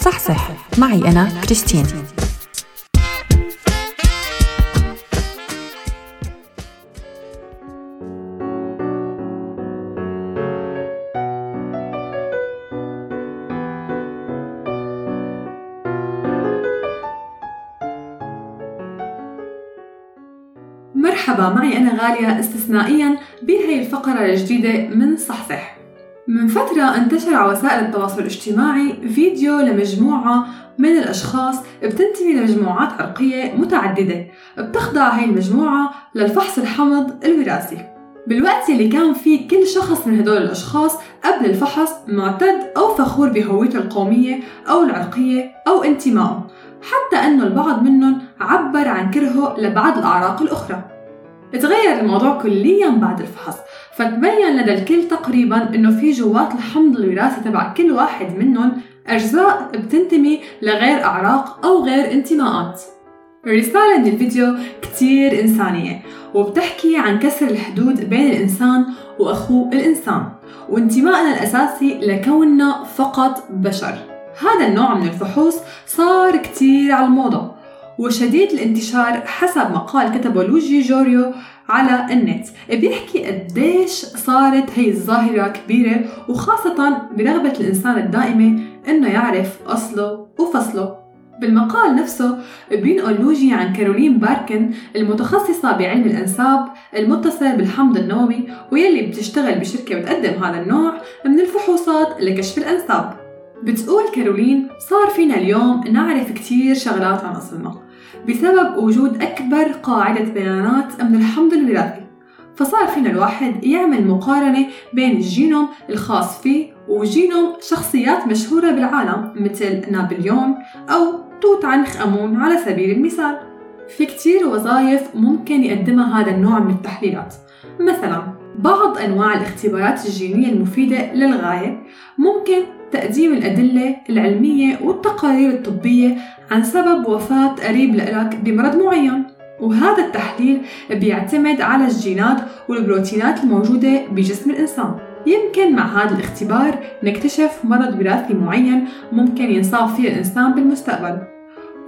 صحصح. معي أنا كريستين. مرحبا معي أنا غالية استثنائيا بهي الفقرة الجديدة من صحصح. من فترة انتشر على وسائل التواصل الاجتماعي فيديو لمجموعة من الأشخاص بتنتمي لمجموعات عرقية متعددة. بتخضع هاي المجموعة للفحص الحمض الوراثي. بالوقت اللي كان فيه كل شخص من هدول الأشخاص قبل الفحص معتد أو فخور بهويته القومية أو العرقية أو انتمائه حتى أنه البعض منهم عبر عن كرهه لبعض الأعراق الأخرى. تغير الموضوع كليا بعد الفحص فتبين لدى الكل تقريبا إنه في جوات الحمض الوراثي تبع كل واحد منهم أجزاء بتنتمي لغير أعراق أو غير انتماءات. الرسالة من الفيديو كتير إنسانية وبتحكي عن كسر الحدود بين الإنسان وأخوه الإنسان وانتمائنا الأساسي لكوننا فقط بشر. هذا النوع من الفحوص صار كتير على الموضة. وشديد الانتشار حسب مقال كتبه لوجي جوريو على النت. بيحكي قديش صارت هي الظاهرة كبيرة وخاصة برغبة الإنسان الدائمة إنه يعرف أصله وفصله. بالمقال نفسه بينقل لوجي عن كارولين باركن المتخصصة بعلم الأنساب المتصل بالحمض النووي ويلي بتشتغل بشركة بتقدم هذا النوع من الفحوصات لكشف الأنساب. بتقول كارولين صار فينا اليوم نعرف كتير شغلات عن أصلنا. بسبب وجود أكبر قاعدة بيانات من الحمض الوراثي فصار فينا الواحد يعمل مقارنة بين الجينوم الخاص فيه وجينوم شخصيات مشهورة بالعالم مثل نابليون أو توت عنخ أمون على سبيل المثال. في كتير وظائف ممكن يقدمها هذا النوع من التحليلات. مثلا بعض أنواع الاختبارات الجينية المفيدة للغاية ممكن تقديم الأدلة العلمية والتقارير الطبية عن سبب وفاة قريب لك بمرض معين. وهذا التحليل بيعتمد على الجينات والبروتينات الموجودة بجسم الإنسان. يمكن مع هذا الاختبار نكتشف مرض وراثي معين ممكن ينصاب فيه الإنسان بالمستقبل.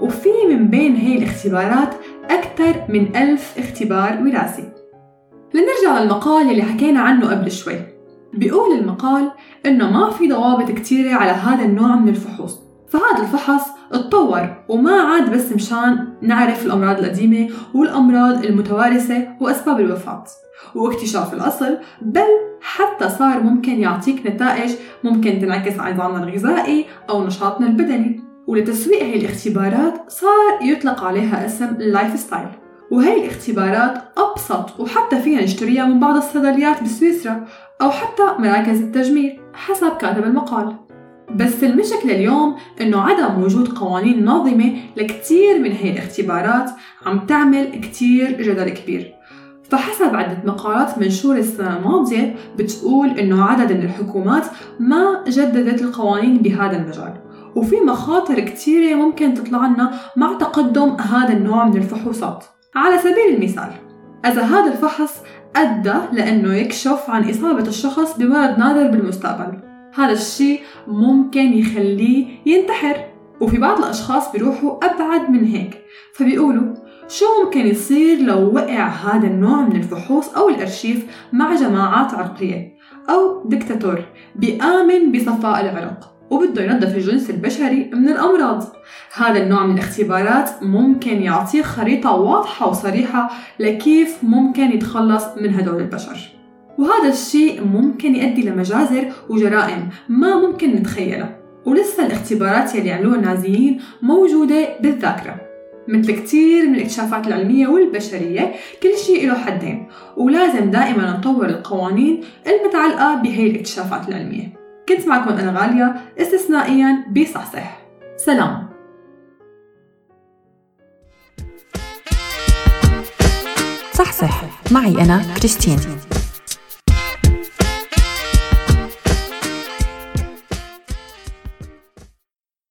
وفي من بين هي الاختبارات أكثر من ألف اختبار وراثي. لنرجع للمقال اللي حكينا عنه قبل شوي. بيقول المقال إنه ما في ضوابط كتيرة على هذا النوع من الفحوص فهذا الفحص اتطور وما عاد بس مشان نعرف الأمراض القديمة والأمراض المتوارثة وأسباب الوفاة. واكتشاف الأصل بل حتى صار ممكن يعطيك نتائج ممكن تنعكس على نظامنا الغذائي أو نشاطنا البدني. ولتسويق هي الاختبارات صار يطلق عليها اسم ال lifestyle وهي الاختبارات أبسط وحتى فينا نشتريها من بعض الصيدليات بسويسرا أو حتى مراكز التجميل حسب كاتب المقال. بس المشكلة اليوم إنه عدم وجود قوانين ناظمة لكتير من هي الاختبارات عم تعمل كتير جدل كبير. فحسب عدة مقالات منشورة السنة الماضية بتقول إنه عدد من الحكومات ما جددت القوانين بهذا المجال. وفي مخاطر كتيرة ممكن تطلع لنا مع تقدم هذا النوع من الفحوصات. على سبيل المثال إذا هذا الفحص أدى لأنه يكشف عن إصابة الشخص بمرض نادر بالمستقبل. هذا الشيء ممكن يخليه ينتحر وفي بعض الأشخاص بيروحوا أبعد من هيك. فبيقولوا شو ممكن يصير لو وقع هذا النوع من الفحوص أو الأرشيف مع جماعات عرقية أو دكتاتور بيآمن بصفاء العرق؟ وبده ينظف الجنس البشري من الأمراض. هذا النوع من الاختبارات ممكن يعطيه خريطة واضحة وصريحة لكيف ممكن يتخلص من هدول البشر. وهذا الشيء ممكن يؤدي لمجازر وجرائم ما ممكن نتخيلها. ولسه الاختبارات يلي عملوها النازيين موجودة بالذاكرة. مثل كتير من الاكتشافات العلمية والبشرية كل شيء له حدين ولازم دائما نطور القوانين المتعلقة بهي الاكتشافات العلمية. كنت معكم أنا غالية استثنائيا بصحصح. سلام. صحصح. معي أنا كريستين.